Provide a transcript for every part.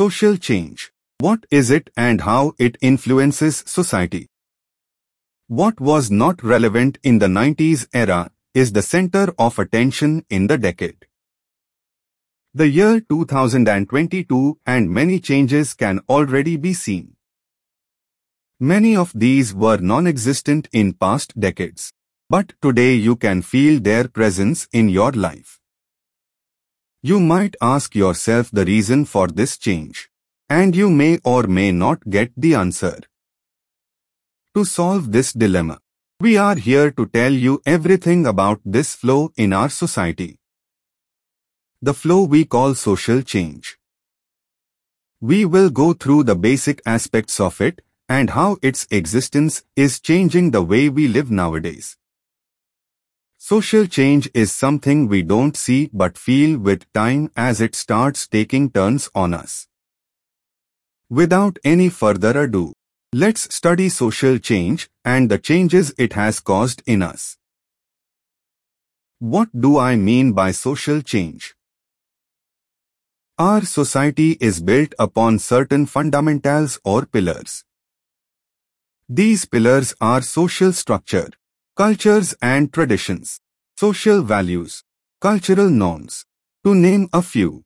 Social change. What is it and how it influences society? What was not relevant in the 90s era is the center of attention in the decade. The year 2022 and many changes can already be seen. Many of these were non-existent in past decades, but today you can feel their presence in your life. You might ask yourself the reason for this change, and you may or may not get the answer. To solve this dilemma, we are here to tell you everything about this flow in our society the flow we call social change. We will go through the basic aspects of it and how its existence is changing the way we live nowadays. Social change is something we don't see but feel with time as it starts taking turns on us. Without any further ado, let's study social change and the changes it has caused in us. What do I mean by social change? Our society is built upon certain fundamentals or pillars. These pillars are social structure, cultures and traditions, social values, cultural norms, to name a few.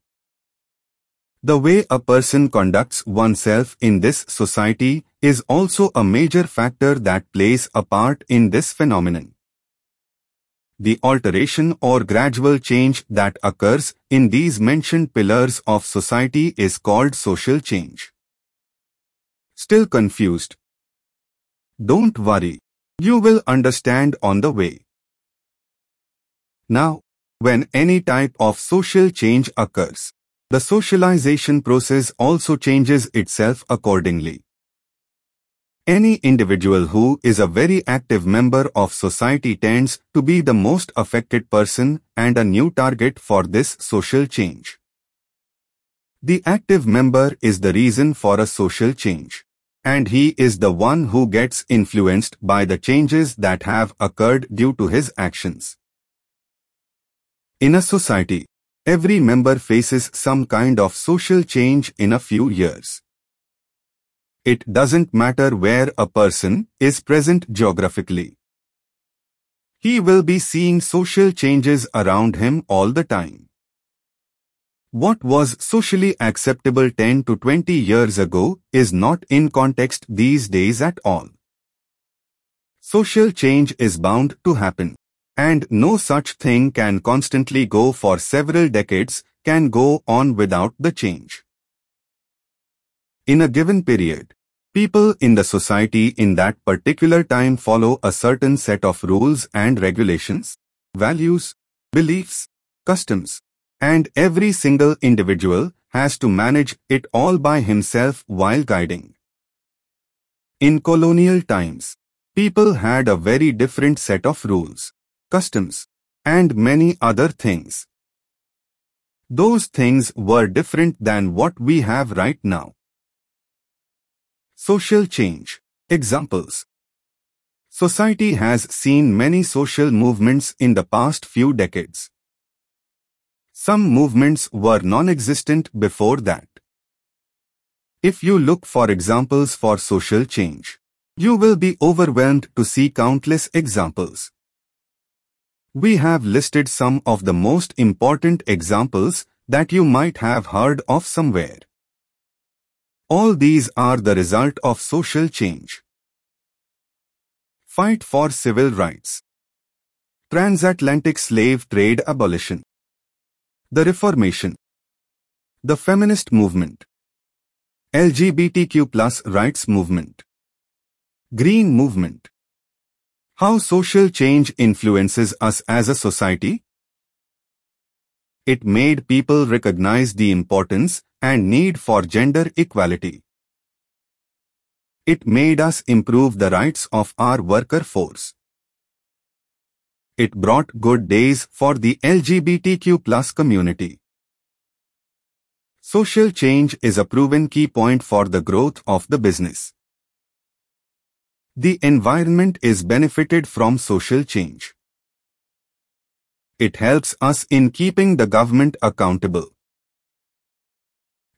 The way a person conducts oneself in this society is also a major factor that plays a part in this phenomenon the alteration or gradual change that occurs in these mentioned pillars of society is called social change. Still confused? Don't worry. You will understand on the way. Now, when any type of social change occurs, the socialization process also changes itself accordingly. Any individual who is a very active member of society tends to be the most affected person and a new target for this social change. The active member is the reason for a social change, and he is the one who gets influenced by the changes that have occurred due to his actions. In a society, every member faces some kind of social change in a few years. It doesn't matter where a person is present geographically. He will be seeing social changes around him all the time. What was socially acceptable 10 to 20 years ago is not in context these days at all. Social change is bound to happen. And no such thing can constantly go for several decades, can go on without the change. In a given period, people in the society in that particular time follow a certain set of rules and regulations, values, beliefs, customs, and every single individual has to manage it all by himself while guiding. In colonial times, people had a very different set of rules, customs, and many other things. Those things were different than what we have right now. Social change. Examples. Society has seen many social movements in the past few decades. Some movements were non-existent before that. If you look for examples for social change, you will be overwhelmed to see countless examples. We have listed some of the most important examples that you might have heard of somewhere. All these are the result of social change. Fight for civil rights. Transatlantic slave trade abolition. The Reformation. The feminist movement. LGBTQ plus rights movement. Green movement. How social change influences us as a society? It made people recognize the importance and need for gender equality. It made us improve the rights of our worker force. It brought good days for the LGBTQ community. Social change is a proven key point for the growth of the business. The environment is benefited from social change. It helps us in keeping the government accountable.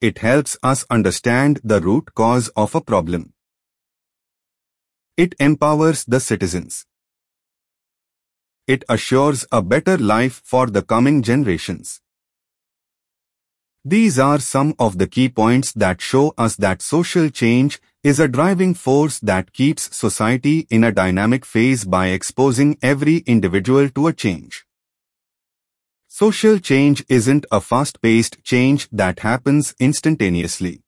It helps us understand the root cause of a problem. It empowers the citizens. It assures a better life for the coming generations. These are some of the key points that show us that social change is a driving force that keeps society in a dynamic phase by exposing every individual to a change. Social change isn't a fast-paced change that happens instantaneously.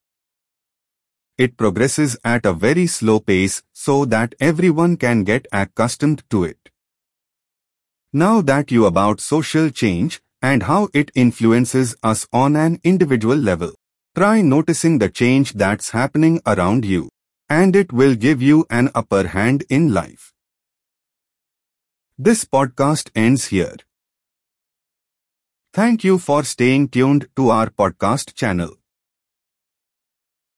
It progresses at a very slow pace so that everyone can get accustomed to it. Now that you about social change and how it influences us on an individual level, Try noticing the change that's happening around you, and it will give you an upper hand in life. This podcast ends here. Thank you for staying tuned to our podcast channel.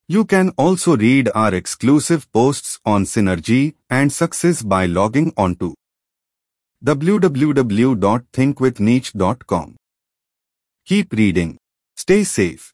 You can also read our exclusive posts on synergy and success by logging on to www.thinkwithniche.com. Keep reading. Stay safe.